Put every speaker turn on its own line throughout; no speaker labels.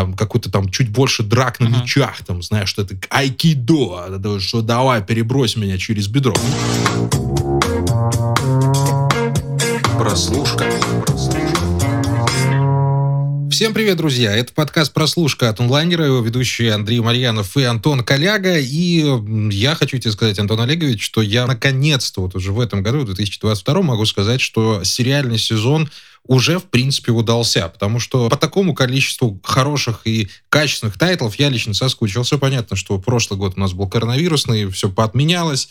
там, какой-то там чуть больше драк на uh-huh. мечах, там, знаешь, что это айкидо, что давай, перебрось меня через бедро. Прослушка. Всем привет, друзья! Это подкаст «Прослушка» от онлайнера, его ведущие Андрей Марьянов и Антон Коляга. И я хочу тебе сказать, Антон Олегович, что я наконец-то вот уже в этом году, в 2022, могу сказать, что сериальный сезон уже, в принципе, удался, потому что по такому количеству хороших и качественных тайтлов я лично соскучился. Понятно, что прошлый год у нас был коронавирусный, все поотменялось,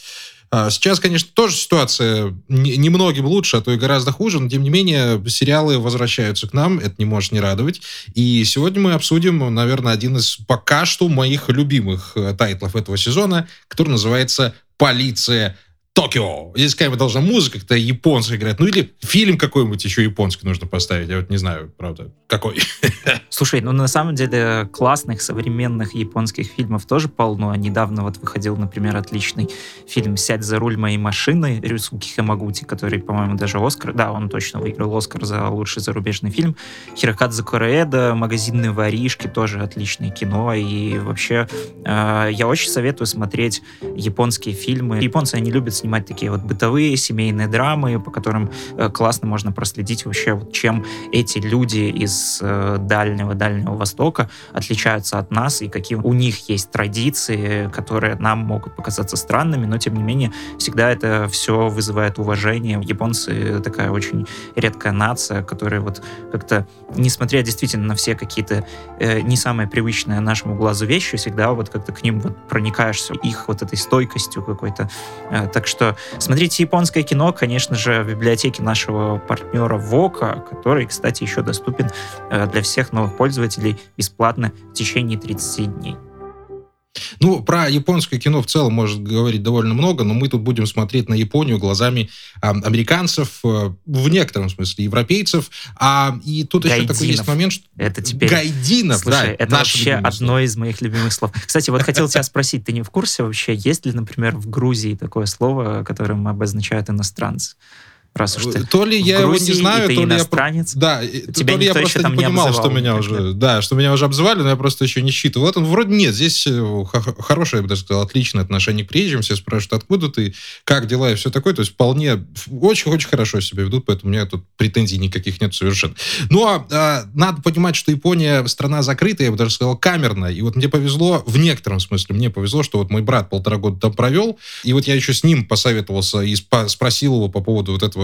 сейчас, конечно, тоже ситуация немногим лучше, а то и гораздо хуже, но тем не менее сериалы возвращаются к нам, это не может не радовать. И сегодня мы обсудим, наверное, один из пока что моих любимых э, тайтлов этого сезона, который называется «Полиция Токио. Здесь какая-нибудь должна музыка какая-то японская играть. Ну или фильм какой-нибудь еще японский нужно поставить. Я вот не знаю, правда, какой.
Слушай, ну на самом деле классных современных японских фильмов тоже полно. Недавно вот выходил, например, отличный фильм «Сядь за руль моей машины» Рюсуки Хамагути, который, по-моему, даже Оскар... Да, он точно выиграл Оскар за лучший зарубежный фильм. Хирокадзе Кореэда, «Магазинные воришки» тоже отличное кино. И вообще э, я очень советую смотреть японские фильмы. Японцы, они любят снимать такие вот бытовые семейные драмы, по которым э, классно можно проследить вообще, вот, чем эти люди из э, дальнего-дальнего Востока отличаются от нас и какие у них есть традиции, которые нам могут показаться странными, но тем не менее всегда это все вызывает уважение. Японцы такая очень редкая нация, которая вот как-то, несмотря действительно на все какие-то э, не самые привычные нашему глазу вещи, всегда вот как-то к ним вот проникаешься их вот этой стойкостью какой-то. Э, так что смотрите японское кино, конечно же, в библиотеке нашего партнера Вока, который, кстати, еще доступен э, для всех новых пользователей бесплатно в течение 30 дней.
Ну, про японское кино в целом может говорить довольно много, но мы тут будем смотреть на Японию глазами а, американцев, а, в некотором смысле европейцев. А, и тут Гайдинов. еще такой есть момент, что...
Это теперь...
Гайдинов,
Слушай, да, это вообще одно слово. из моих любимых слов. Кстати, вот хотел тебя спросить, ты не в курсе вообще, есть ли, например, в Грузии такое слово, которым обозначают иностранцы? Раз уж ты
То ли я
Грузии,
его не знаю,
то
ли
иностранец,
я... Да, Тебя то ли я просто не понимал, что меня уже... Да, что меня уже обзывали, но я просто еще не считывал. Вот он вроде нет, здесь э, хорошее, я бы даже сказал, отличное отношение к приезжим. Все спрашивают, откуда ты, как дела и все такое. То есть вполне, очень-очень хорошо себя ведут, поэтому у меня тут претензий никаких нет совершенно. Ну, а, а надо понимать, что Япония страна закрытая, я бы даже сказал, камерная. И вот мне повезло, в некотором смысле, мне повезло, что вот мой брат полтора года там провел, и вот я еще с ним посоветовался и спросил его по поводу вот этого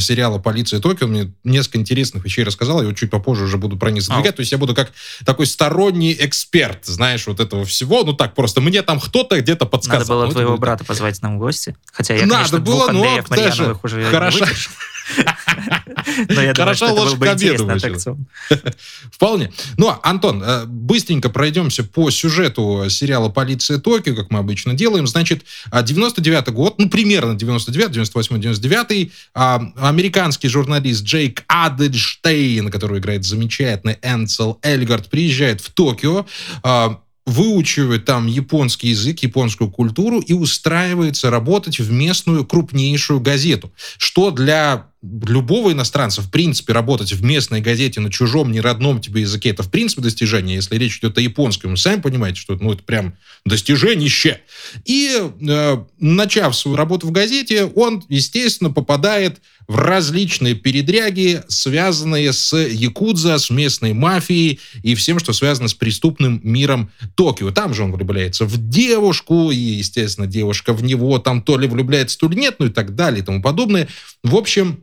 сериала «Полиция Токио». Мне несколько интересных вещей рассказал, я вот чуть попозже уже буду про них задвигать. А. То есть я буду как такой сторонний эксперт, знаешь, вот этого всего. Ну так просто, мне там кто-то где-то подсказал.
Надо было
ну,
твоего брата позвать нам в гости. Хотя я,
Надо
конечно,
было,
двух Андреев но, Марьяновых уже
Хорошо.
Но я думаю, что это был бы интересный аттракцион.
Вполне. Ну, Антон, э, быстренько пройдемся по сюжету сериала «Полиция Токио», как мы обычно делаем. Значит, 99 год, ну, примерно 99, 98, 99 американский журналист Джейк Адельштейн, который играет замечательный Энсел Эльгард, приезжает в Токио, а, выучивает там японский язык, японскую культуру и устраивается работать в местную крупнейшую газету, что для любого иностранца, в принципе, работать в местной газете на чужом, не родном тебе языке, это, в принципе, достижение. Если речь идет о японском, вы сами понимаете, что ну, это прям достиженище. И, э, начав свою работу в газете, он, естественно, попадает в различные передряги, связанные с якудза, с местной мафией и всем, что связано с преступным миром Токио. Там же он влюбляется в девушку, и, естественно, девушка в него там то ли влюбляется, то ли нет, ну и так далее и тому подобное. В общем,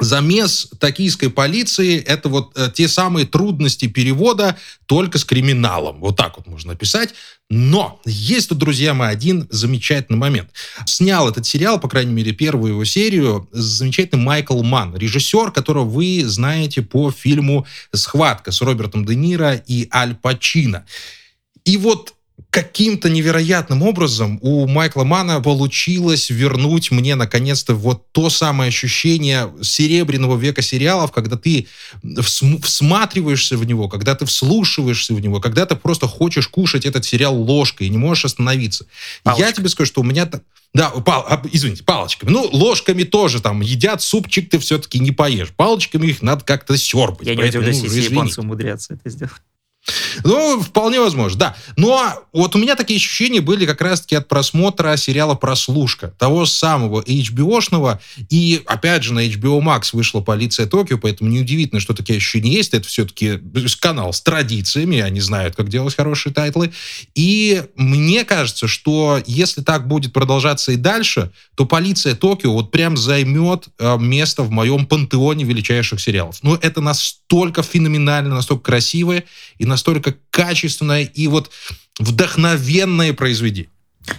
Замес токийской полиции — это вот э, те самые трудности перевода только с криминалом. Вот так вот можно описать. Но есть тут, друзья мои, один замечательный момент. Снял этот сериал, по крайней мере, первую его серию, замечательный Майкл Манн, режиссер, которого вы знаете по фильму «Схватка» с Робертом Де Ниро и Аль Пачино. И вот каким-то невероятным образом у Майкла Мана получилось вернуть мне наконец-то вот то самое ощущение серебряного века сериалов, когда ты всматриваешься в него, когда ты вслушиваешься в него, когда ты просто хочешь кушать этот сериал ложкой и не можешь остановиться. Палочка. Я тебе скажу, что у меня... Да, пал, а, извините, палочками. Ну, ложками тоже там едят, супчик ты все-таки не поешь. Палочками их надо как-то сербать.
Я не удивлюсь, ну, если японцы умудрятся это сделать.
Ну, вполне возможно, да. Но вот у меня такие ощущения были как раз-таки от просмотра сериала «Прослушка», того самого HBO-шного. И, опять же, на HBO Max вышла «Полиция Токио», поэтому неудивительно, что такие ощущения есть. Это все-таки канал с традициями, они знают, как делать хорошие тайтлы. И мне кажется, что если так будет продолжаться и дальше, то «Полиция Токио» вот прям займет э, место в моем пантеоне величайших сериалов. Ну, это настолько феноменально, настолько красивое и настолько качественное и вот вдохновенное произведение.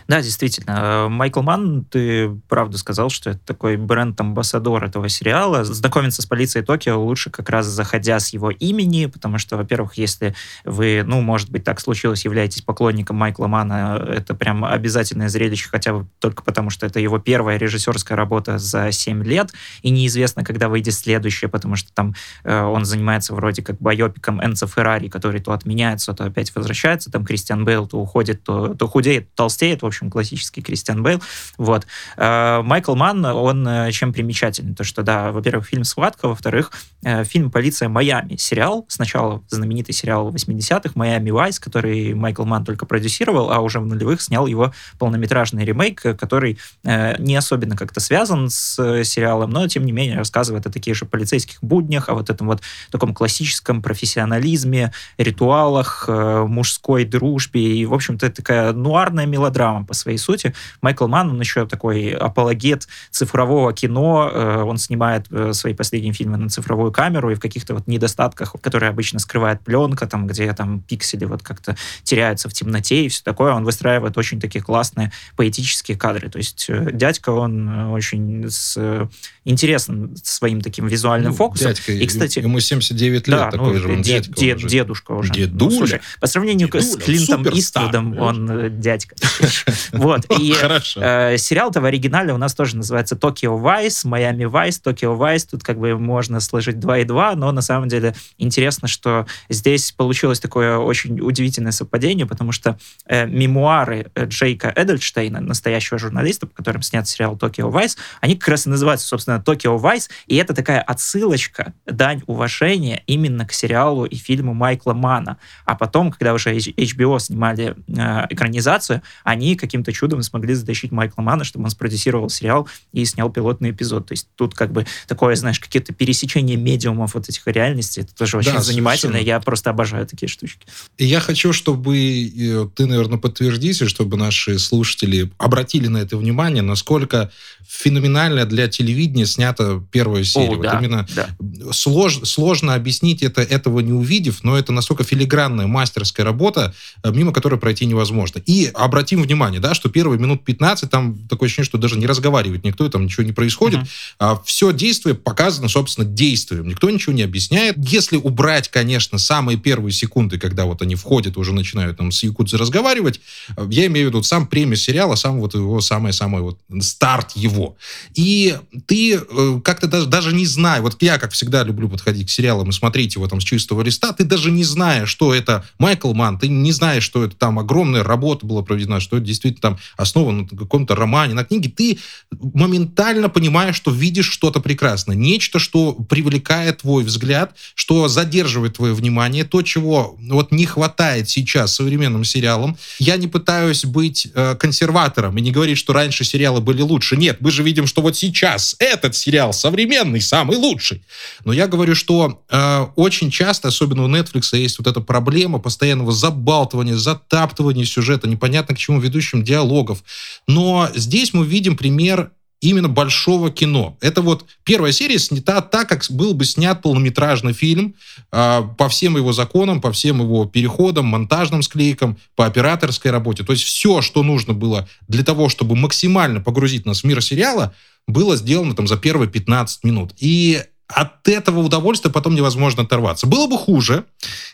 Да, действительно. Майкл Манн, ты правду сказал, что это такой бренд-амбассадор этого сериала. Знакомиться с полицией Токио лучше как раз заходя с его имени, потому что, во-первых, если вы, ну, может быть, так случилось, являетесь поклонником Майкла Манна, это прям обязательное зрелище, хотя бы только потому, что это его первая режиссерская работа за 7 лет, и неизвестно, когда выйдет следующая, потому что там э, он занимается вроде как байопиком Энцо Феррари, который то отменяется, то опять возвращается, там Кристиан Бейл то уходит, то, то худеет, то толстеет, в общем, классический Кристиан Бейл. Вот. Э, Майкл Манн, он э, чем примечательный? То, что, да, во-первых, фильм «Схватка», во-вторых, э, фильм «Полиция Майами», сериал, сначала знаменитый сериал 80-х «Майами Вайс», который Майкл Манн только продюсировал, а уже в нулевых снял его полнометражный ремейк, который не особенно как-то связан с сериалом, но, тем не менее, рассказывает о таких же полицейских буднях, о вот этом вот таком классическом профессионализме, ритуалах, мужской дружбе, и, в общем-то, такая нуарная мелодрама, драма по своей сути. Майкл Манн, он еще такой апологет цифрового кино. Э, он снимает э, свои последние фильмы на цифровую камеру и в каких-то вот недостатках, которые обычно скрывает пленка, там, где там пиксели вот как-то теряются в темноте и все такое. Он выстраивает очень такие классные поэтические кадры. То есть э, дядька, он очень с интересным своим таким визуальным ну, фокусом.
Дядька, и, кстати, ему 79 лет,
да,
такой
ну,
же он
дед,
дядька
дед, уже. Дедушка уже.
Дедуля. Ну, слушай,
по сравнению Дедуля, с Клинтом Иствудом, он дядька. Вот. И э, сериал-то в оригинале у нас тоже называется Токио Вайс, Майами Вайс, Токио Вайс. Тут как бы можно сложить 2 и 2, но на самом деле интересно, что здесь получилось такое очень удивительное совпадение, потому что э, мемуары Джейка Эдельштейна, настоящего журналиста, по которым снят сериал Токио Вайс, они как раз и называются, собственно, Токио Вайс, и это такая отсылочка, дань уважения именно к сериалу и фильму Майкла Мана. А потом, когда уже HBO снимали э, экранизацию, они каким-то чудом смогли затащить Майкла Мана, чтобы он спродюсировал сериал и снял пилотный эпизод. То есть тут как бы такое, знаешь, какие-то пересечения медиумов вот этих реальностей. Это тоже очень да, занимательно. Совершенно. Я просто обожаю такие штучки.
И я хочу, чтобы э, ты, наверное, подтвердись, чтобы наши слушатели обратили на это внимание, насколько феноменально для телевидения снята первая серия. О, вот да, именно да. Слож, сложно объяснить это, этого не увидев, но это настолько филигранная мастерская работа, э, мимо которой пройти невозможно. И обратим внимание, да, что первые минут 15 там такое ощущение, что даже не разговаривает никто, там ничего не происходит. Uh-huh. А все действие показано, собственно, действием. Никто ничего не объясняет. Если убрать, конечно, самые первые секунды, когда вот они входят, уже начинают там с Якудзы разговаривать, э, я имею в виду сам премия сериала, сам вот его самый-самый вот старт его. И ты э, как-то даже, даже не зная, вот я, как всегда, люблю подходить к сериалам и смотреть его там с чистого листа, ты даже не зная, что это Майкл Ман, ты не знаешь, что это там огромная работа была проведена, что это действительно там основано на каком-то романе, на книге, ты моментально понимаешь, что видишь что-то прекрасное, нечто, что привлекает твой взгляд, что задерживает твое внимание, то, чего вот не хватает сейчас современным сериалам. Я не пытаюсь быть э, консерватором и не говорить, что раньше сериалы были лучше. Нет, мы же видим, что вот сейчас этот сериал современный, самый лучший. Но я говорю, что э, очень часто, особенно у Netflix, есть вот эта проблема постоянного забалтывания, затаптывания сюжета, непонятно к чему ведущим диалогов. Но здесь мы видим пример именно большого кино. Это вот первая серия снята так, как был бы снят полнометражный фильм э, по всем его законам, по всем его переходам, монтажным склейкам, по операторской работе. То есть все, что нужно было для того, чтобы максимально погрузить нас в мир сериала, было сделано там за первые 15 минут. И от этого удовольствия потом невозможно оторваться. Было бы хуже,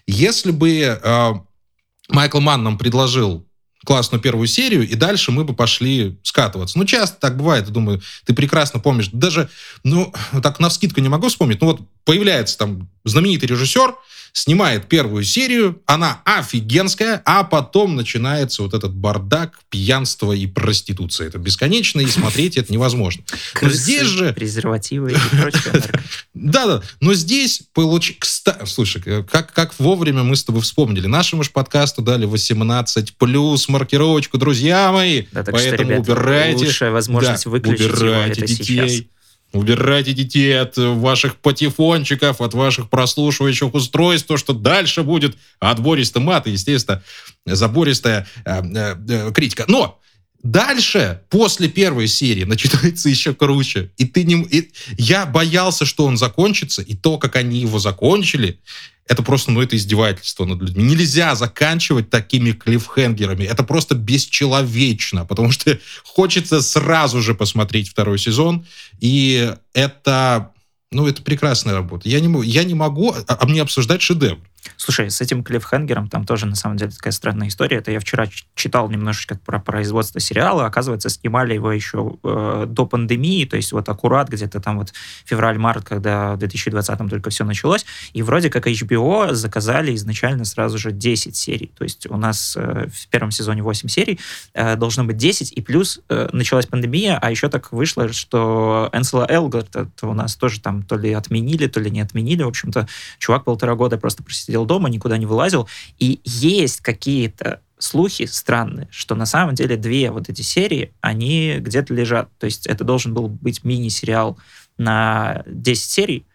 если бы э, Майкл Манн нам предложил классную первую серию, и дальше мы бы пошли скатываться. Ну, часто так бывает, думаю, ты прекрасно помнишь. Даже, ну, так на вскидку не могу вспомнить, ну вот появляется там знаменитый режиссер, снимает первую серию, она офигенская, а потом начинается вот этот бардак, пьянство и проституция. Это бесконечно, и смотреть это невозможно.
Но здесь же... презервативы и прочее.
Да-да, но здесь получ... Слушай, как, как вовремя мы с тобой вспомнили. Нашему же подкасту дали 18 плюс маркировочку, друзья мои. Да, так Поэтому что, ребята, убирайте.
Лучшая возможность да, выключить убирайте его, детей.
Убирайте детей от ваших патефончиков, от ваших прослушивающих устройств, то, что дальше будет отбористый мат естественно, забористая э, э, э, критика. Но Дальше, после первой серии, начинается еще круче. И ты не... И я боялся, что он закончится, и то, как они его закончили, это просто, ну, это издевательство над людьми. Нельзя заканчивать такими клиффхенгерами. Это просто бесчеловечно, потому что хочется сразу же посмотреть второй сезон. И это, ну, это прекрасная работа. Я не, я не могу, а, а мне обсуждать шедевр.
Слушай, с этим клиффхенгером там тоже, на самом деле, такая странная история. Это я вчера читал немножечко про производство сериала. Оказывается, снимали его еще э, до пандемии, то есть вот аккурат где-то там вот февраль-март, когда в 2020 только все началось. И вроде как HBO заказали изначально сразу же 10 серий. То есть у нас э, в первом сезоне 8 серий, э, должно быть 10, и плюс э, началась пандемия, а еще так вышло, что Энсела Элгарта у нас тоже там то ли отменили, то ли не отменили. В общем-то, чувак полтора года просто просидел сидел дома, никуда не вылазил. И есть какие-то слухи странные, что на самом деле две вот эти серии, они где-то лежат. То есть это должен был быть мини-сериал на 10 серий,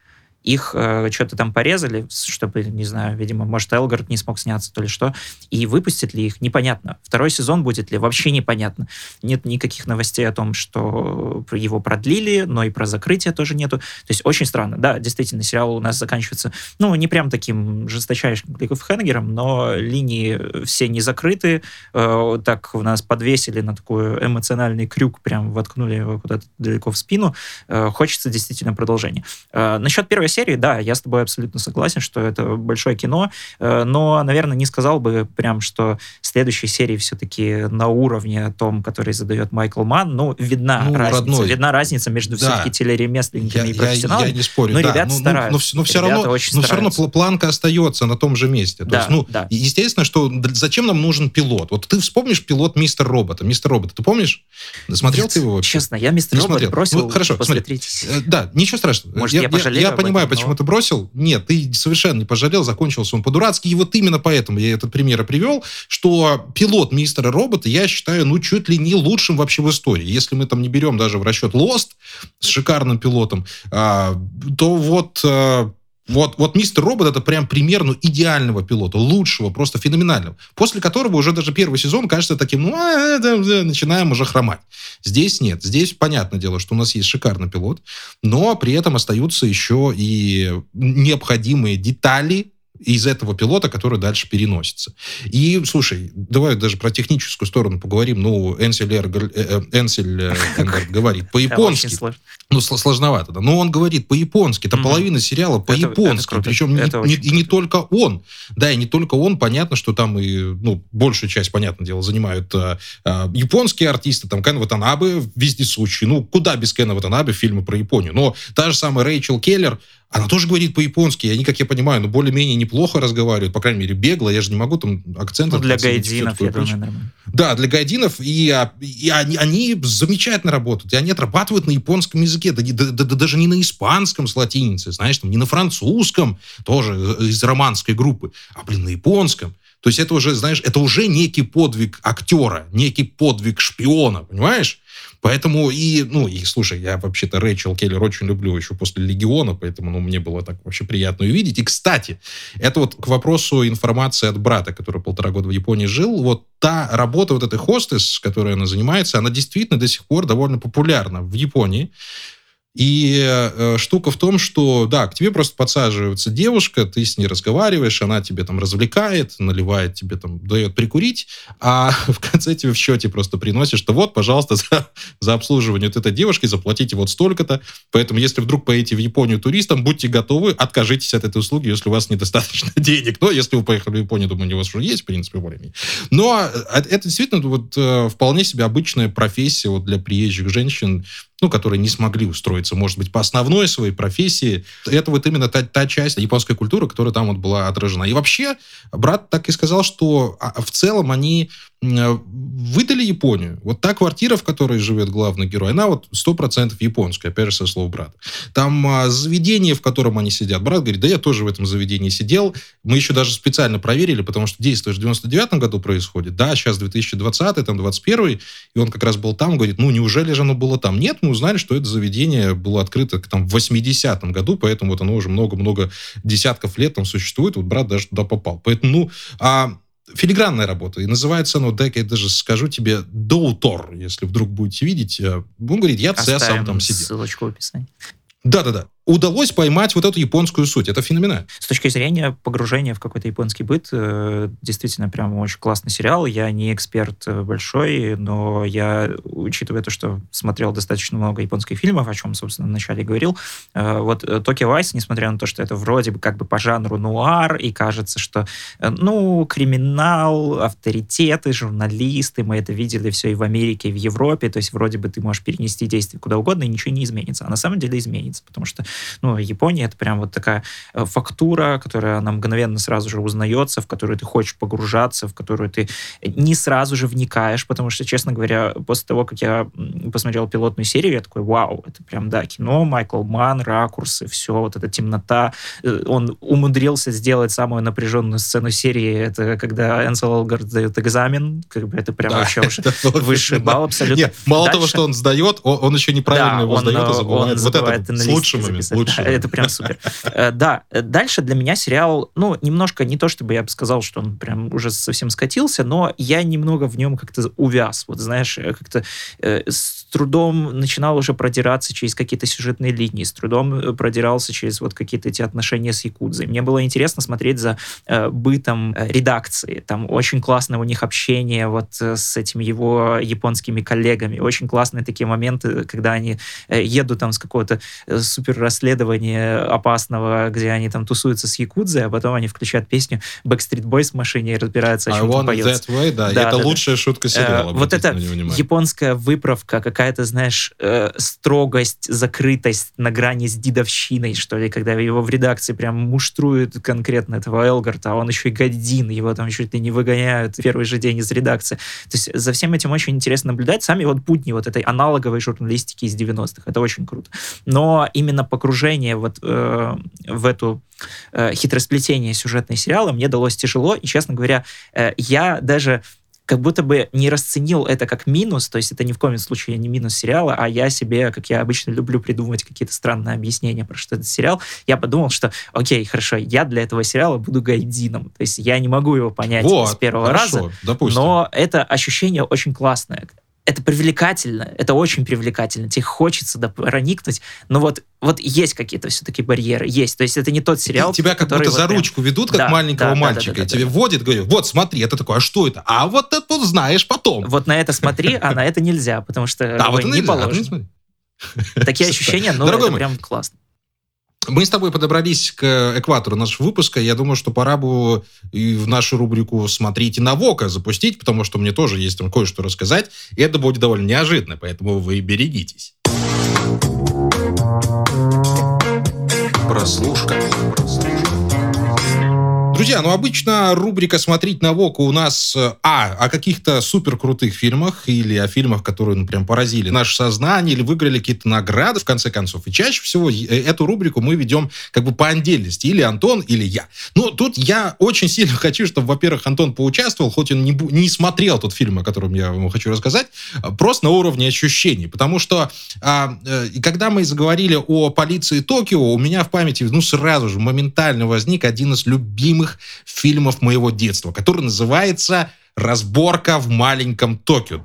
их э, что-то там порезали, чтобы, не знаю, видимо, может, Элгард не смог сняться, то ли что, и выпустят ли их, непонятно. Второй сезон будет ли, вообще непонятно. Нет никаких новостей о том, что его продлили, но и про закрытие тоже нету. То есть очень странно. Да, действительно, сериал у нас заканчивается, ну, не прям таким жесточайшим кликофхенгером, но линии все не закрыты. Э, так у нас подвесили на такой эмоциональный крюк, прям воткнули его куда-то далеко в спину. Э, хочется действительно продолжения. Э, насчет первой серии, да, я с тобой абсолютно согласен, что это большое кино, э, но, наверное, не сказал бы прям, что следующие серии все-таки на уровне том, который задает Майкл Ман, ну, видна ну, разница, родной. видна разница между да. все-таки телеремесленниками я, и профессионалами. Я,
я не спорю,
но
да.
ребята
но,
стараются.
Но, но, но, все равно, но все равно планка остается на том же месте. То
да,
есть, ну,
да.
естественно, что зачем нам нужен пилот? Вот ты вспомнишь пилот Мистер Робота? Мистер Робот, ты помнишь? Смотрел
Нет,
ты его
вообще? Честно, я Мистер Робот бросил ну,
хорошо,
после
смотри. Э, да, ничего страшного.
Может, я, я, пожалею
я, я понимаю, почему но... ты бросил. Нет, ты совершенно не пожалел, закончился он по-дурацки. И вот именно поэтому я этот пример привел, что пилот мистера робота, я считаю, ну, чуть ли не лучшим вообще в истории. Если мы там не берем даже в расчет Lost с шикарным пилотом, а, то вот а, вот, вот мистер Робот это прям пример ну, идеального пилота, лучшего, просто феноменального. После которого уже даже первый сезон кажется таким, ну, а, да, да, начинаем уже хромать. Здесь нет. Здесь понятное дело, что у нас есть шикарный пилот, но при этом остаются еще и необходимые детали, из этого пилота, который дальше переносится. И, слушай, давай даже про техническую сторону поговорим. Ну, Энсель, Эргер, э, э, Энсель э, говорит по-японски. Ну, сложновато, да. Но он говорит по-японски. Это половина сериала по-японски. Причем не, и не только он. Да, и не только он. Понятно, что там и, ну, большую часть, понятное дело, занимают а, а, японские артисты. Там Кен Ватанабе вездесущий. Ну, куда без Кена Ватанабе фильмы про Японию. Но та же самая Рэйчел Келлер, она тоже говорит по-японски, и они, как я понимаю, ну, более-менее неплохо разговаривают, по крайней мере, бегло, я же не могу там акцент...
Ну, для гайдинов, я думаю,
нормально. Да, для гайдинов, и, а, и они, они замечательно работают, и они отрабатывают на японском языке, да, да, да, да даже не на испанском с латиницей, знаешь, там, не на французском, тоже из романской группы, а, блин, на японском. То есть это уже, знаешь, это уже некий подвиг актера, некий подвиг шпиона, понимаешь? Поэтому и, ну, и слушай, я вообще-то Рэйчел Келлер очень люблю еще после «Легиона», поэтому, ну, мне было так вообще приятно увидеть. И, кстати, это вот к вопросу информации от брата, который полтора года в Японии жил, вот та работа вот этой хостес, которой она занимается, она действительно до сих пор довольно популярна в Японии. И э, штука в том, что, да, к тебе просто подсаживается девушка, ты с ней разговариваешь, она тебе там развлекает, наливает тебе там, дает прикурить, а в конце тебе в счете просто приносит, что вот, пожалуйста, за, за обслуживание вот этой девушки заплатите вот столько-то. Поэтому, если вдруг поедете в Японию туристом, будьте готовы, откажитесь от этой услуги, если у вас недостаточно денег. Но если вы поехали в Японию, думаю, у вас уже есть, в принципе, более Но э, это действительно вот э, вполне себе обычная профессия вот для приезжих женщин, ну, которые не смогли устроиться, может быть, по основной своей профессии. Это вот именно та, та часть японской культуры, которая там вот была отражена. И вообще, брат так и сказал, что а, в целом они выдали Японию. Вот та квартира, в которой живет главный герой, она вот сто процентов японская, опять же, со слов брата. Там а, заведение, в котором они сидят. Брат говорит, да я тоже в этом заведении сидел. Мы еще даже специально проверили, потому что действие в 99 году происходит. Да, сейчас 2020, там 21 и он как раз был там, говорит, ну неужели же оно было там? Нет, мы узнали, что это заведение было открыто там в 80-м году, поэтому вот оно уже много-много десятков лет там существует. Вот брат даже туда попал. Поэтому, ну, а филигранная работа. И называется оно, дай я даже скажу тебе, Доутор, если вдруг будете видеть. Э, он говорит, я, я сам там сидел.
ссылочку в описании.
Да-да-да удалось поймать вот эту японскую суть. Это феноменально.
С точки зрения погружения в какой-то японский быт, э, действительно, прям очень классный сериал. Я не эксперт э, большой, но я, учитывая то, что смотрел достаточно много японских фильмов, о чем, собственно, вначале говорил, э, вот Токио Вайс, несмотря на то, что это вроде бы как бы по жанру нуар, и кажется, что, ну, криминал, авторитеты, журналисты, мы это видели все и в Америке, и в Европе, то есть вроде бы ты можешь перенести действие куда угодно, и ничего не изменится. А на самом деле изменится, потому что ну, Япония это прям вот такая э, фактура, которая она мгновенно сразу же узнается, в которую ты хочешь погружаться, в которую ты не сразу же вникаешь, потому что, честно говоря, после того, как я посмотрел пилотную серию, я такой, вау, это прям, да, кино, Майкл Ман, ракурсы, все, вот эта темнота. Э, он умудрился сделать самую напряженную сцену серии, это когда Энсел Элгард сдает экзамен, как бы это прям да, вообще уже высший балл абсолютно. Нет,
мало Дальше... того, что он сдает, он, он еще неправильно да, его он, сдает и забывает. Он вот это с лучшим моментом
записать. Лучше. Это прям супер. Э, да, дальше для меня сериал, ну, немножко, не то чтобы я бы сказал, что он прям уже совсем скатился, но я немного в нем как-то увяз. Вот знаешь, э, как-то э, трудом начинал уже продираться через какие-то сюжетные линии, с трудом продирался через вот какие-то эти отношения с Якудзой. Мне было интересно смотреть за бытом редакции. Там очень классное у них общение вот с этими его японскими коллегами. Очень классные такие моменты, когда они едут там с какого-то супер расследование опасного, где они там тусуются с Якудзой, а потом они включают песню Backstreet Boys в машине и разбираются, о чем там поется.
That way, да, да это да, лучшая да. шутка сериала.
Э, вот это японская выправка, какая-то, знаешь, э, строгость, закрытость на грани с дедовщиной, что ли, когда его в редакции прям муштруют конкретно этого Элгарта, а он еще и годин, его там чуть ли не выгоняют первый же день из редакции. То есть за всем этим очень интересно наблюдать. Сами вот будни вот этой аналоговой журналистики из 90-х. Это очень круто. Но именно по погружение вот э, в эту э, хитросплетение сюжетной сериала мне далось тяжело, и, честно говоря, э, я даже как будто бы не расценил это как минус, то есть это ни в коем случае не минус сериала, а я себе, как я обычно люблю придумывать какие-то странные объяснения про что это сериал, я подумал, что окей, хорошо, я для этого сериала буду гайдином, то есть я не могу его понять вот, с первого хорошо, раза, допустим. но это ощущение очень классное это привлекательно, это очень привлекательно, тебе хочется да, проникнуть, но вот, вот есть какие-то все-таки барьеры, есть, то есть это не тот сериал,
Тебя как будто вот за прям... ручку ведут, как да, маленького да, мальчика, да, да, да, тебе да, вводят, говорят, вот смотри, это такое, а что это? А вот это вот знаешь потом.
Вот на это смотри, а на это нельзя, потому что а, вот не положено. Такие ощущения, но это прям классно.
Мы с тобой подобрались к экватору нашего выпуска. Я думаю, что пора бы и в нашу рубрику «Смотрите на Вока» запустить, потому что мне тоже есть там кое-что рассказать. И это будет довольно неожиданно, поэтому вы берегитесь. Прослушка. Друзья, ну обычно рубрика «Смотреть на ВОКу» у нас э, а, о каких-то супер крутых фильмах или о фильмах, которые ну, прям поразили наше сознание или выиграли какие-то награды, в конце концов. И чаще всего э, эту рубрику мы ведем как бы по отдельности. Или Антон, или я. Но тут я очень сильно хочу, чтобы, во-первых, Антон поучаствовал, хоть он не, не смотрел тот фильм, о котором я вам хочу рассказать, а просто на уровне ощущений. Потому что а, э, когда мы заговорили о полиции Токио, у меня в памяти ну сразу же моментально возник один из любимых любимых фильмов моего детства, который называется «Разборка в маленьком Токио».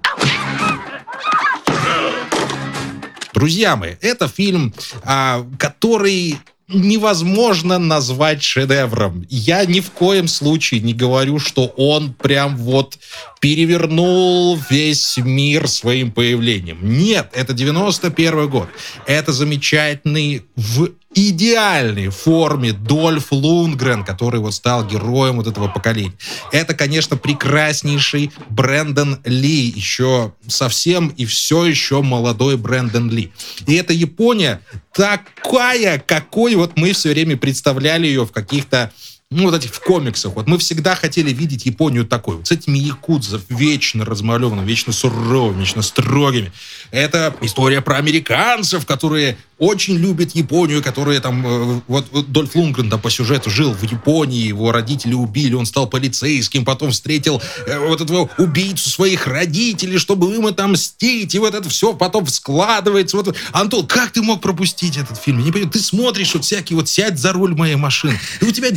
Друзья мои, это фильм, а, который невозможно назвать шедевром. Я ни в коем случае не говорю, что он прям вот перевернул весь мир своим появлением. Нет, это 91 год. Это замечательный в идеальной форме Дольф Лунгрен, который вот стал героем вот этого поколения. Это, конечно, прекраснейший Брэндон Ли, еще совсем и все еще молодой Брэндон Ли. И эта Япония такая, какой вот мы все время представляли ее в каких-то ну, вот этих в комиксах. Вот мы всегда хотели видеть Японию такой, вот с этими якудзов, вечно размалеванными, вечно суровыми, вечно строгими. Это история про американцев, которые очень любят Японию, которые там, э, вот, вот Дольф Лунгрен там по сюжету жил в Японии, его родители убили, он стал полицейским, потом встретил э, вот этого убийцу своих родителей, чтобы им отомстить, и вот это все потом складывается. Вот, Антон, как ты мог пропустить этот фильм? Я не понимаю, ты смотришь вот всякие, вот сядь за руль моей машины, и у тебя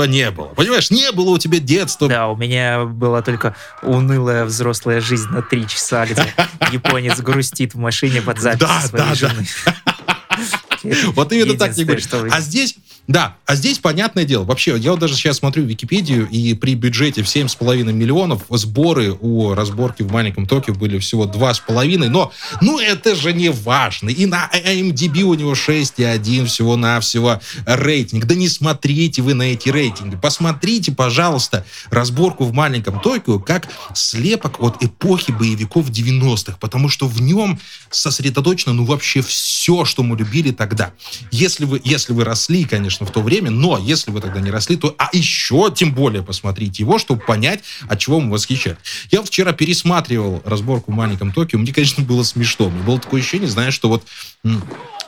детства не было, понимаешь, не было у тебя детства.
Да, у меня была только унылая взрослая жизнь на три часа, где японец грустит в машине под запись
да,
своей
да,
жены.
Да. Вот именно так не говоришь. А здесь да, а здесь понятное дело. Вообще, я вот даже сейчас смотрю Википедию, и при бюджете в 7,5 миллионов сборы у разборки в маленьком Токио были всего 2,5. Но, ну, это же не важно. И на IMDb у него 6,1 всего-навсего рейтинг. Да не смотрите вы на эти рейтинги. Посмотрите, пожалуйста, разборку в маленьком Токио как слепок от эпохи боевиков 90-х, потому что в нем сосредоточено, ну, вообще все, что мы любили тогда. Если вы, если вы росли, конечно, конечно, в то время, но если вы тогда не росли, то а еще тем более посмотрите его, чтобы понять, от чего мы восхищаем. Я вчера пересматривал разборку в маленьком Токио, мне, конечно, было смешно. Мне было такое ощущение, знаешь, что вот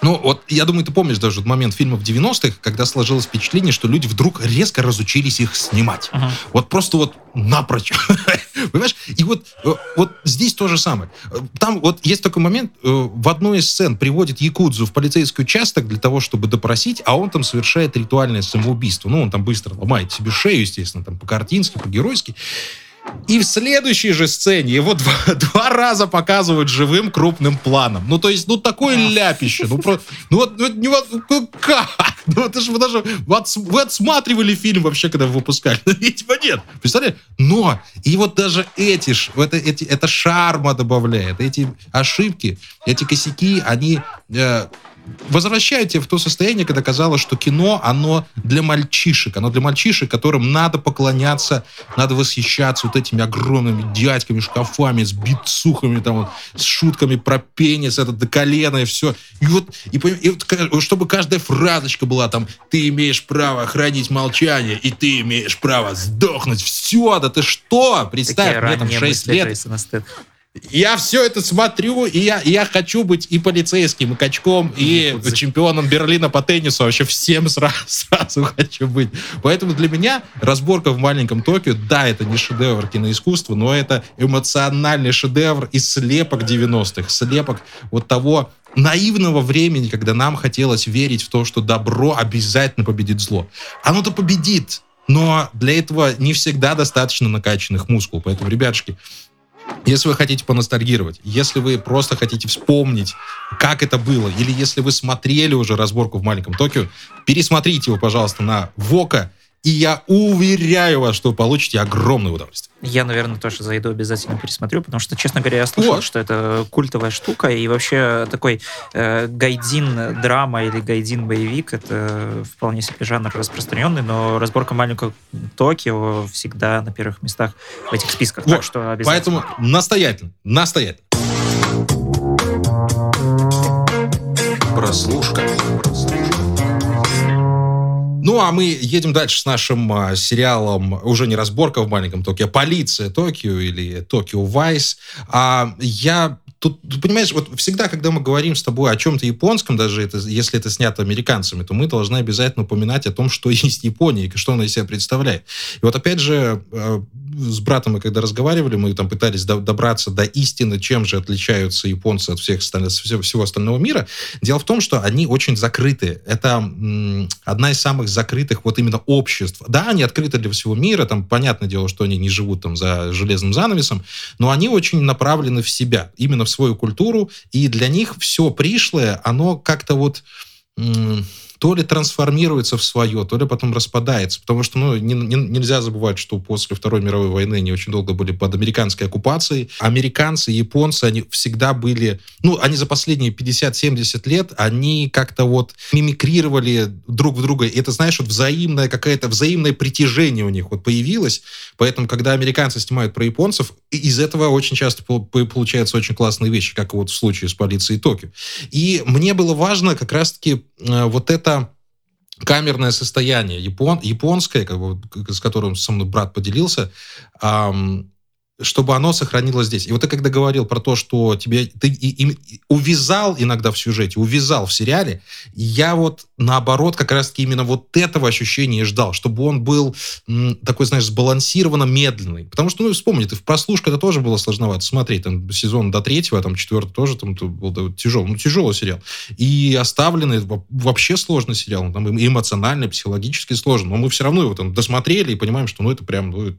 ну, вот я думаю, ты помнишь даже момент фильмов 90-х, когда сложилось впечатление, что люди вдруг резко разучились их снимать. Uh-huh. Вот просто вот напрочь. Понимаешь? И вот, э, вот здесь то же самое. Там вот есть такой момент, э, в одной из сцен приводит Якудзу в полицейский участок для того, чтобы допросить, а он там совершает ритуальное самоубийство. Ну, он там быстро ломает себе шею, естественно, там по-картински, по-геройски. И в следующей же сцене его два, два раза показывают живым крупным планом. Ну, то есть, ну, такое ляпище. Ну, про, ну, вот, ну, не, ну, как? Ну, это же вы даже... Вы отсматривали фильм вообще, когда вы выпускали? Ну, видимо, нет. Представляете? Но, и вот даже эти, это, эти, это шарма добавляет. Эти ошибки, эти косяки, они э, возвращает тебя в то состояние, когда казалось, что кино, оно для мальчишек. Оно для мальчишек, которым надо поклоняться, надо восхищаться вот этими огромными дядьками, шкафами, с бицухами, там, вот, с шутками про пенис, это до колена и все. И вот, и, и вот, чтобы каждая фразочка была там, ты имеешь право хранить молчание, и ты имеешь право сдохнуть. Все, да ты что? Представь, мне там 6 лет. Я все это смотрю, и я, я хочу быть и полицейским, и качком, и вот чемпионом Берлина по теннису. Вообще всем сразу, сразу хочу быть. Поэтому для меня разборка в маленьком Токио, да, это не шедевр киноискусства, но это эмоциональный шедевр из слепок 90-х, слепок вот того наивного времени, когда нам хотелось верить в то, что добро обязательно победит зло. Оно-то победит, но для этого не всегда достаточно накачанных мускул. Поэтому, ребятушки, если вы хотите поностальгировать, если вы просто хотите вспомнить, как это было, или если вы смотрели уже разборку в маленьком Токио, пересмотрите его, пожалуйста, на Вока и я уверяю вас, что получите огромное удовольствие.
Я, наверное, тоже зайду обязательно пересмотрю, потому что, честно говоря, я слышал, вот. что это культовая штука, и вообще такой э, гайдин драма или гайдин боевик это вполне себе жанр распространенный, но разборка маленького Токио всегда на первых местах в этих списках, вот. так что
обязательно. Поэтому настоятельно, настоятельно. Прослушка. Ну, а мы едем дальше с нашим а, сериалом, уже не разборка в маленьком Токио, а полиция Токио или Токио Вайс. А я Тут, понимаешь, вот всегда, когда мы говорим с тобой о чем-то японском, даже это, если это снято американцами, то мы должны обязательно упоминать о том, что есть Япония и что она из себя представляет. И вот опять же, э, с братом мы когда разговаривали, мы там пытались добраться до истины, чем же отличаются японцы от всех остальных, всего остального мира. Дело в том, что они очень закрыты. Это одна из самых закрытых вот именно обществ. Да, они открыты для всего мира, там понятное дело, что они не живут там за железным занавесом, но они очень направлены в себя, именно в свою культуру, и для них все пришлое, оно как-то вот то ли трансформируется в свое, то ли потом распадается. Потому что ну, не, не, нельзя забывать, что после Второй мировой войны они очень долго были под американской оккупацией. Американцы, японцы, они всегда были... Ну, они за последние 50-70 лет, они как-то вот мимикрировали друг в друга. И это, знаешь, вот взаимное какое-то взаимное притяжение у них вот появилось. Поэтому, когда американцы снимают про японцев, из этого очень часто получаются очень классные вещи, как вот в случае с полицией Токио. И мне было важно как раз-таки э, вот это камерное состояние япон, японское, как бы, с которым со мной брат поделился, эм, чтобы оно сохранилось здесь. И вот ты когда говорил про то, что тебе ты и, и, увязал иногда в сюжете, увязал в сериале, я вот наоборот как раз-таки именно вот этого ощущения ждал, чтобы он был м, такой, знаешь, сбалансированно медленный. Потому что, ну, вспомни, ты в прослушка это тоже было сложновато смотреть, там, сезон до третьего, а там, четвертый тоже там был да, тяжелый, ну, тяжелый сериал. И оставленный вообще сложный сериал, там, эмоционально, психологически сложный, но мы все равно его там досмотрели и понимаем, что, ну, это прям, ну,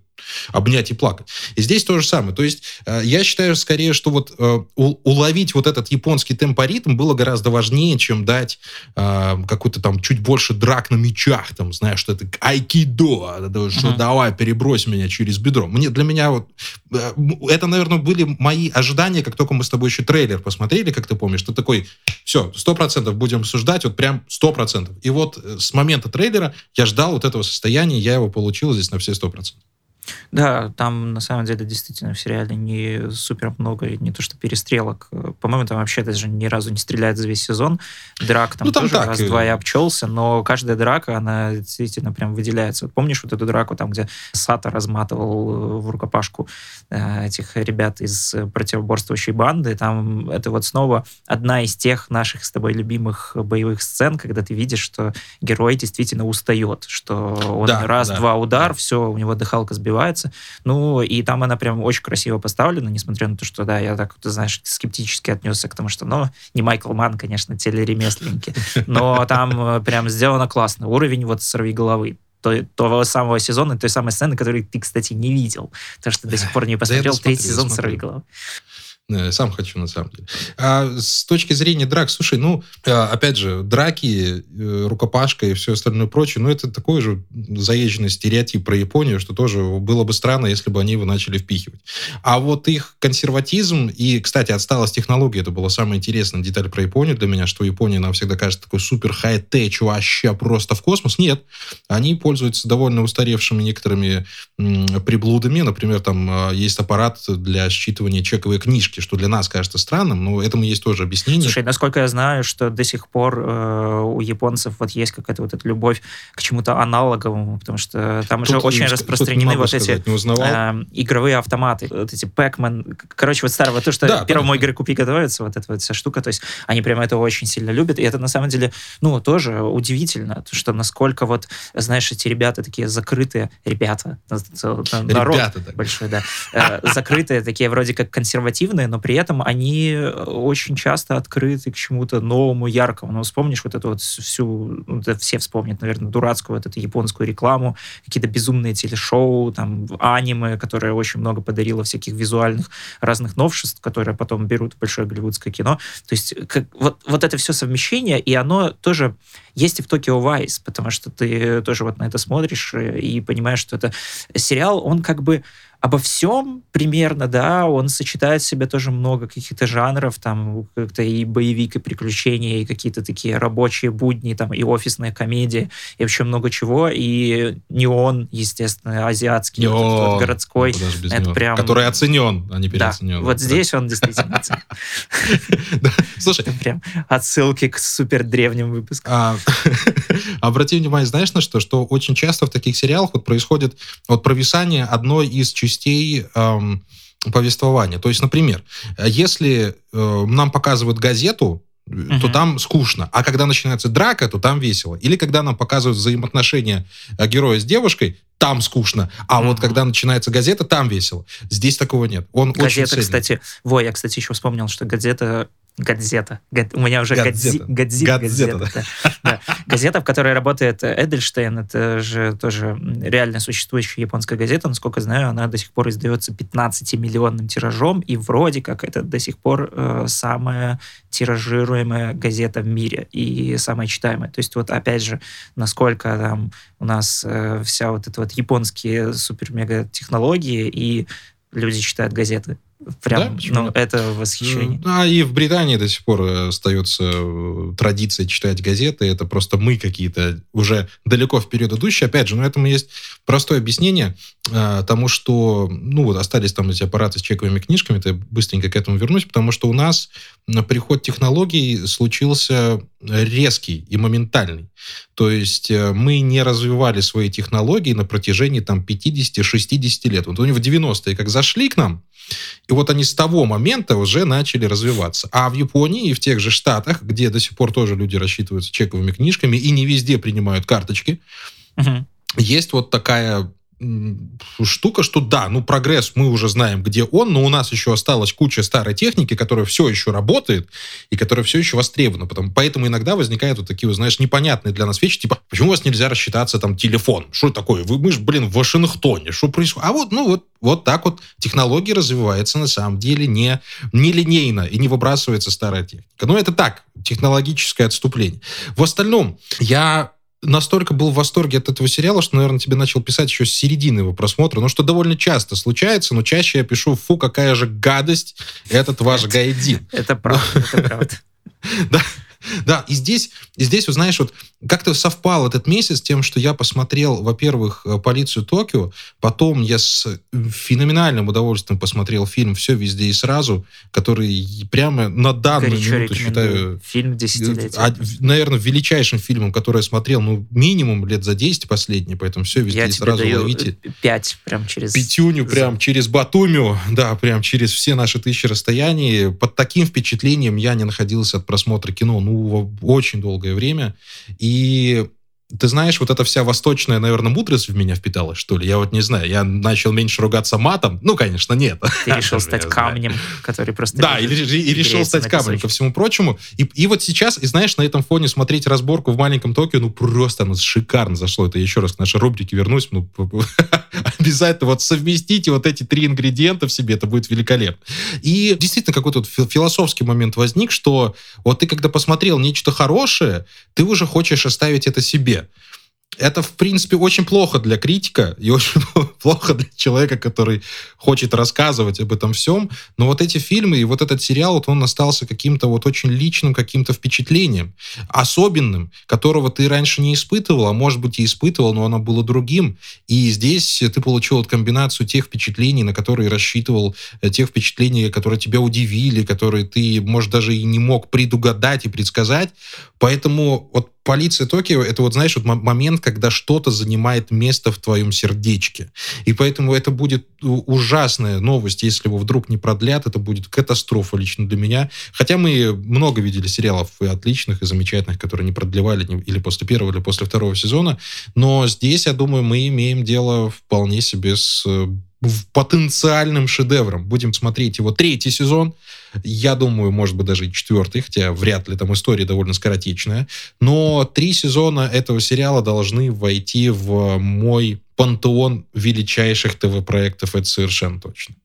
обнять и плакать. И здесь то же самое. То есть э, я считаю скорее, что вот э, уловить вот этот японский темпоритм было гораздо важнее, чем дать э, какой-то там чуть больше драк на мечах, там, знаешь, что это айкидо, что uh-huh. давай перебрось меня через бедро. Мне, для меня вот это, наверное, были мои ожидания, как только мы с тобой еще трейлер посмотрели, как ты помнишь, ты такой, все, сто процентов будем обсуждать, вот прям сто процентов. И вот с момента трейлера я ждал вот этого состояния, я его получил здесь на все сто процентов.
Да, там на самом деле действительно в сериале не супер много, не то что перестрелок. По-моему, там вообще даже ни разу не стреляет за весь сезон. Драк там, ну, там тоже раз-два и обчелся, но каждая драка, она действительно прям выделяется. Вот помнишь вот эту драку, там, где Сата разматывал в рукопашку э, этих ребят из противоборствующей банды? Там это вот снова одна из тех наших с тобой любимых боевых сцен, когда ты видишь, что герой действительно устает, что он да, раз-два да, удар, да. все, у него дыхалка сбивается. Ну, и там она прям очень красиво поставлена, несмотря на то, что, да, я так, ты знаешь, скептически отнесся к тому, что, ну, не Майкл Ман, конечно, телеремесленники, но там э, прям сделано классно. Уровень вот «Сорви головы» той, того самого сезона, той самой сцены, которую ты, кстати, не видел, потому что до сих пор не посмотрел третий сезон «Сорви головы».
Э, сам хочу, на самом деле. А с точки зрения драк, слушай, ну, э, опять же, драки, э, рукопашка и все остальное прочее, ну, это такой же заезженный стереотип про Японию, что тоже было бы странно, если бы они его начали впихивать. А вот их консерватизм и, кстати, отсталость технологии, это была самая интересная деталь про Японию для меня, что Япония нам всегда кажется такой супер хай-теч, вообще просто в космос. Нет, они пользуются довольно устаревшими некоторыми приблудами. Например, там есть аппарат для считывания чековой книжки, книжки, что для нас кажется странным, но этому есть тоже объяснение.
Слушай, насколько я знаю, что до сих пор э, у японцев вот есть какая-то вот эта любовь к чему-то аналоговому, потому что там тут, же очень распространены вот эти э, игровые автоматы, вот эти Pac-Man, короче, вот старого, то, что да, первому игры купи готовится, вот эта вот вся штука, то есть они прямо это очень сильно любят, и это на самом деле, ну, тоже удивительно, что насколько вот, знаешь, эти ребята такие закрытые, ребята, народ ребята, да. большой, да, э, закрытые, такие вроде как консервативные, разные, но при этом они э, очень часто открыты к чему-то новому, яркому. Ну, вспомнишь вот эту вот всю, ну, это все вспомнят, наверное, дурацкую вот эту японскую рекламу, какие-то безумные телешоу, там, аниме, которое очень много подарило всяких визуальных разных новшеств, которые потом берут в большое голливудское кино. То есть как, вот, вот это все совмещение, и оно тоже есть и в Токио Вайс, потому что ты тоже вот на это смотришь э, и понимаешь, что это сериал, он как бы обо всем примерно, да, он сочетает в себе тоже много каких-то жанров, там, как-то и боевик, и приключения, и какие-то такие рабочие будни, там, и офисная комедия, и вообще много чего, и неон, естественно, азиатский, неон. Вот, вот, городской,
ну, это него. прям... Который оценен, а не переоценен.
Да, вот здесь он действительно оценен. Слушай. Прям отсылки к супер древним выпускам. А,
обрати внимание, знаешь, на что? Что очень часто в таких сериалах вот происходит вот провисание одной из частей частей повествования. То есть, например, если э, нам показывают газету, uh то там скучно. А когда начинается драка, то там весело. Или когда нам показывают взаимоотношения э, героя с девушкой, там скучно. А uh вот когда начинается газета, там весело. Здесь такого нет. Он
газета, очень кстати, во, я, кстати, еще вспомнил, что газета Газета. У меня уже
газета. Гадзи...
да. да. газета, в которой работает Эдельштейн. Это же тоже реально существующая японская газета. Насколько знаю, она до сих пор издается 15-миллионным тиражом, и вроде как это до сих пор э, самая тиражируемая газета в мире и самая читаемая. То есть вот опять же, насколько там у нас э, вся вот эта вот японские супер-мега-технологии, и люди читают газеты. Прям, да, ну, это восхищение.
А и в Британии до сих пор остается э, традиция читать газеты. Это просто мы какие-то уже далеко вперед идущие. Опять же, но этому есть простое объяснение э, тому, что, ну, вот остались там эти аппараты с чековыми книжками, это быстренько к этому вернусь, потому что у нас приход технологий случился резкий и моментальный. То есть э, мы не развивали свои технологии на протяжении там 50-60 лет. Вот они в 90-е как зашли к нам, и вот они с того момента уже начали развиваться. А в Японии и в тех же Штатах, где до сих пор тоже люди рассчитываются чековыми книжками и не везде принимают карточки, угу. есть вот такая штука, что да, ну прогресс мы уже знаем, где он, но у нас еще осталась куча старой техники, которая все еще работает и которая все еще востребована. Потому, поэтому иногда возникают вот такие, знаешь, непонятные для нас вещи, типа, почему у вас нельзя рассчитаться там телефон? Что такое? Вы, мы же, блин, в Вашингтоне. Что происходит? А вот, ну вот, вот так вот технология развивается на самом деле не, не линейно и не выбрасывается старая техника. Но это так, технологическое отступление. В остальном, я настолько был в восторге от этого сериала, что, наверное, тебе начал писать еще с середины его просмотра, ну, что довольно часто случается, но чаще я пишу, фу, какая же гадость этот ваш Гайдин.
Это правда, это правда.
Да, да, и здесь, и здесь, вот знаешь, вот как-то совпал этот месяц с тем, что я посмотрел, во-первых, э, «Полицию Токио», потом я с феноменальным удовольствием посмотрел фильм «Все везде и сразу», который прямо на данную Горячо минуту считаю...
Фильм десятилетия.
Наверное, величайшим фильмом, который я смотрел, ну, минимум лет за 10 последние, поэтому «Все везде
я
и сразу»
даю
ловите.
Пять прям через...
Пятюню прям через Батумю, да, прям через все наши тысячи расстояний. Под таким впечатлением я не находился от просмотра кино, ну, очень долгое время. И ты знаешь, вот эта вся восточная, наверное, мудрость в меня впиталась, что ли? Я вот не знаю. Я начал меньше ругаться матом. Ну, конечно, нет.
Ты решил стать камнем, который просто...
Да, и, и решил стать камнем, ко всему прочему. И, и вот сейчас, и знаешь, на этом фоне смотреть разборку в маленьком Токио, ну, просто ну, шикарно зашло. Это еще раз к нашей рубрике вернусь. Ну, обязательно вот совместите вот эти три ингредиента в себе, это будет великолепно. И действительно какой-то вот философский момент возник, что вот ты когда посмотрел нечто хорошее, ты уже хочешь оставить это себе это, в принципе, очень плохо для критика и очень плохо для человека, который хочет рассказывать об этом всем. Но вот эти фильмы и вот этот сериал, вот он остался каким-то вот очень личным каким-то впечатлением, особенным, которого ты раньше не испытывал, а может быть и испытывал, но оно было другим. И здесь ты получил вот комбинацию тех впечатлений, на которые рассчитывал, э, тех впечатлений, которые тебя удивили, которые ты, может, даже и не мог предугадать и предсказать. Поэтому вот полиция Токио это вот, знаешь, вот момент, когда что-то занимает место в твоем сердечке. И поэтому это будет ужасная новость, если его вдруг не продлят, это будет катастрофа лично для меня. Хотя мы много видели сериалов и отличных, и замечательных, которые не продлевали или после первого, или после второго сезона. Но здесь, я думаю, мы имеем дело вполне себе с э, потенциальным шедевром. Будем смотреть его третий сезон. Я думаю, может быть, даже и четвертый, хотя вряд ли там история довольно скоротечная. Но три сезона этого сериала должны войти в мой пантеон величайших ТВ-проектов, это совершенно точно.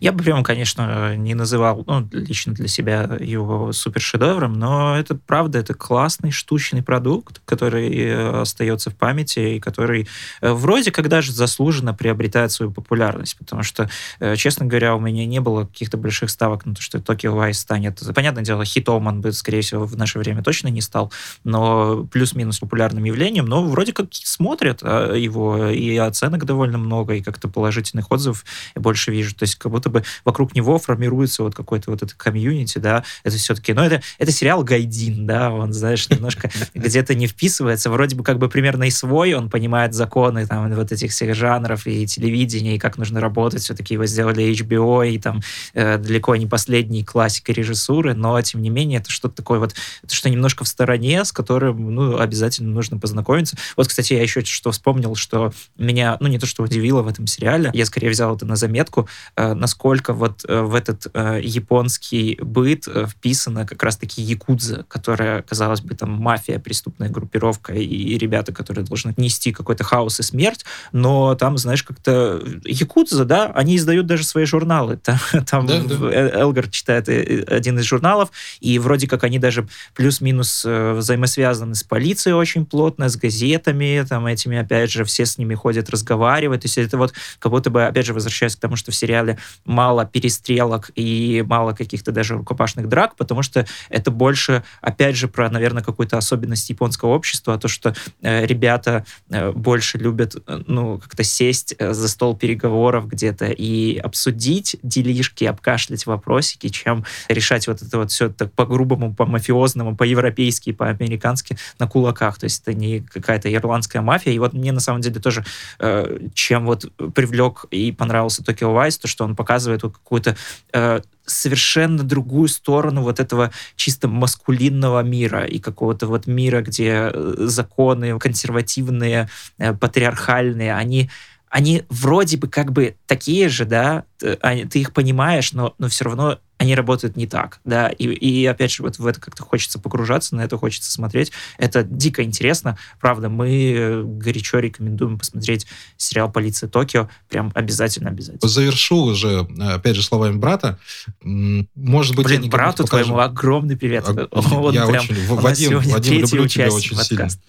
Я бы прямо, конечно, не называл, ну, лично для себя его супершедевром, но это правда, это классный штучный продукт, который э, остается в памяти и который э, вроде как даже заслуженно приобретает свою популярность, потому что, э, честно говоря, у меня не было каких-то больших ставок на то, что Tokyo Vice станет, понятное дело, хитом он бы, скорее всего, в наше время точно не стал, но плюс-минус популярным явлением, но вроде как смотрят его, и оценок довольно много, и как-то положительных отзывов я больше вижу, то есть как будто бы вокруг него формируется вот какой-то вот это комьюнити, да, это все-таки, ну, это, это сериал Гайдин, да, он, знаешь, немножко где-то не вписывается, вроде бы как бы примерно и свой, он понимает законы там вот этих всех жанров и телевидения, и как нужно работать, все-таки его сделали HBO, и там э, далеко не последний классика режиссуры, но, тем не менее, это что-то такое вот, это что немножко в стороне, с которым, ну, обязательно нужно познакомиться. Вот, кстати, я еще что вспомнил, что меня, ну, не то, что удивило в этом сериале, я скорее взял это на заметку, э, насколько вот э, в этот э, японский быт э, вписана как раз-таки якудза, которая, казалось бы, там мафия, преступная группировка и, и ребята, которые должны нести какой-то хаос и смерть, но там, знаешь, как-то якудза, да, они издают даже свои журналы. Там, там да, да. Элгар читает один из журналов, и вроде как они даже плюс-минус взаимосвязаны с полицией очень плотно, с газетами, там этими, опять же, все с ними ходят, разговаривают. То есть это вот как будто бы, опять же, возвращаясь к тому, что в сериале мало перестрелок и мало каких-то даже рукопашных драк, потому что это больше, опять же, про, наверное, какую-то особенность японского общества, то, что э, ребята э, больше любят, э, ну, как-то сесть э, за стол переговоров где-то и обсудить делишки, обкашлять вопросики, чем решать вот это вот все так по-грубому, по-мафиозному, по-европейски, по-американски на кулаках. То есть это не какая-то ирландская мафия. И вот мне на самом деле тоже, э, чем вот привлек и понравился Токио Вайс, то, что он показывает вот какую-то э, совершенно другую сторону вот этого чисто маскулинного мира и какого-то вот мира, где э, законы консервативные, э, патриархальные, они они вроде бы как бы такие же, да, ты их понимаешь, но, но все равно они работают не так, да, и, и опять же, вот в это как-то хочется погружаться, на это хочется смотреть. Это дико интересно, правда, мы э, горячо рекомендуем посмотреть сериал «Полиция Токио», прям обязательно-обязательно.
Завершу уже, опять же, словами брата. Может быть,
Блин, брату покажу. твоему огромный привет. А,
Он я прям, очень, Вадим, Вадим, люблю тебя очень подкаст.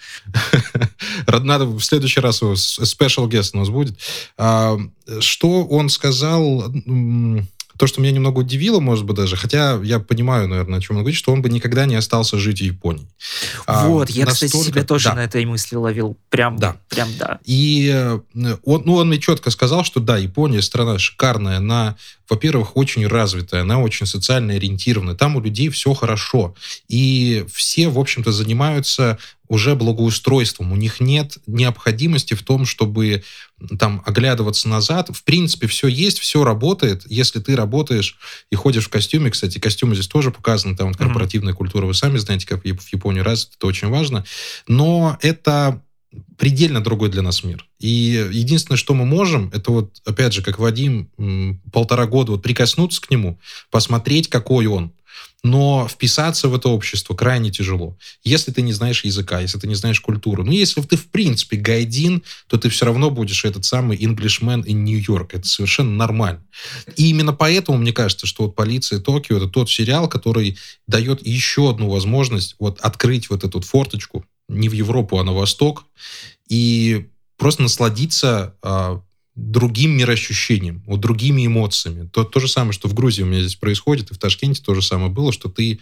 сильно. Надо в следующий раз спешл гест у нас будет. А, что он сказал то, что меня немного удивило, может быть, даже, хотя я понимаю, наверное, о чем он говорит, что он бы никогда не остался жить в Японии.
А, вот, а, я, настолько... кстати, себя тоже да. на этой мысли ловил. Прям, да. Прям, да.
И э, он, ну, он мне четко сказал, что да, Япония страна шикарная, она, во-первых, очень развитая, она очень социально ориентированная, там у людей все хорошо. И все, в общем-то, занимаются уже благоустройством. У них нет необходимости в том, чтобы там оглядываться назад. В принципе, все есть, все работает. Если ты работаешь и ходишь в костюме, кстати, костюмы здесь тоже показаны, там вот корпоративная mm-hmm. культура, вы сами знаете, как в Японии развита, это очень важно. Но это предельно другой для нас мир. И единственное, что мы можем, это вот, опять же, как Вадим, полтора года вот прикоснуться к нему, посмотреть, какой он, но вписаться в это общество крайне тяжело. Если ты не знаешь языка, если ты не знаешь культуру. Ну, если ты, в принципе, гайдин, то ты все равно будешь этот самый Englishman in New York. Это совершенно нормально. И именно поэтому, мне кажется, что вот «Полиция Токио» — это тот сериал, который дает еще одну возможность вот открыть вот эту форточку не в Европу, а на восток, и просто насладиться а, другим мироощущением, вот другими эмоциями. То, то же самое, что в Грузии у меня здесь происходит, и в Ташкенте то же самое было, что ты,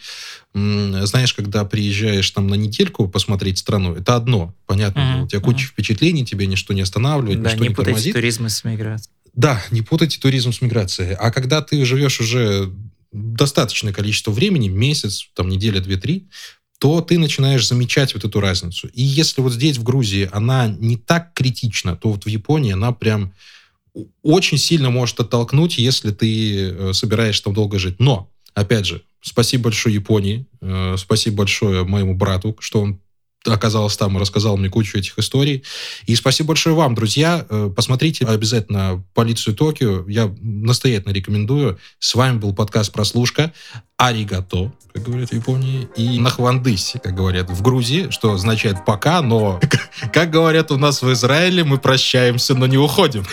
знаешь, когда приезжаешь там на недельку посмотреть страну, это одно, понятно, mm-hmm. у тебя куча mm-hmm. впечатлений, тебя ничто не останавливает, да, ничто не, не
путайте
тормозит.
туризм с миграцией.
Да, не путайте туризм с миграцией. А когда ты живешь уже достаточное количество времени, месяц, там, неделя, две-три, то ты начинаешь замечать вот эту разницу. И если вот здесь, в Грузии, она не так критична, то вот в Японии она прям очень сильно может оттолкнуть, если ты э, собираешься там долго жить. Но, опять же, спасибо большое Японии, э, спасибо большое моему брату, что он оказался там и рассказал мне кучу этих историй. И спасибо большое вам, друзья. Э, посмотрите обязательно «Полицию Токио». Я настоятельно рекомендую. С вами был подкаст «Прослушка». Аригато, как говорят в Японии, и нахвандыси, как говорят в Грузии, что означает «пока», но, как говорят у нас в Израиле, мы прощаемся, но не уходим.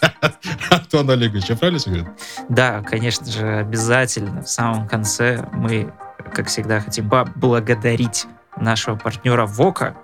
Антон Олегович, я правильно говорю?
Да, конечно же, обязательно. В самом конце мы, как всегда, хотим поблагодарить нашего партнера Вока.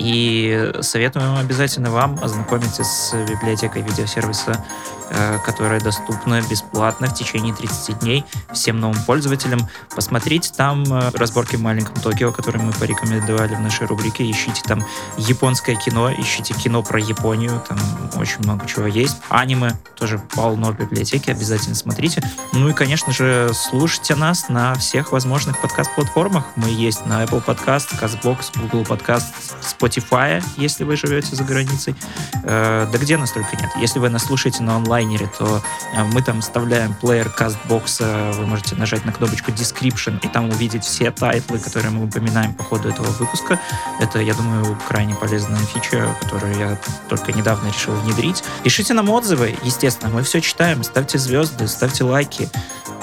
И советуем обязательно вам ознакомиться с библиотекой видеосервиса Э, которая доступна бесплатно в течение 30 дней всем новым пользователям. Посмотрите там э, разборки в маленьком Токио, которые мы порекомендовали в нашей рубрике. Ищите там японское кино, ищите кино про Японию, там очень много чего есть. Аниме тоже полно в библиотеке, обязательно смотрите. Ну и, конечно же, слушайте нас на всех возможных подкаст-платформах. Мы есть на Apple Podcast, CastBox, Google Podcast, Spotify, Spotify, если вы живете за границей. Э, да где нас только нет. Если вы нас слушаете на онлайнере, то э, мы там вставляем плеер CastBox, вы можете нажать на кнопочку Description и там увидеть все тайтлы, которые мы упоминаем по ходу этого выпуска. Это, я думаю, крайне полезная фича, которую я только недавно решил внедрить. Пишите нам отзывы, естественно, мы все читаем, ставьте звезды, ставьте лайки.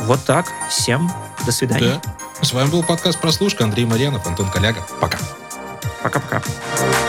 Вот так. Всем до свидания.
Да. С вами был подкаст «Прослушка». Андрей Марьянов, Антон Коляга. Пока.
Пока-пока.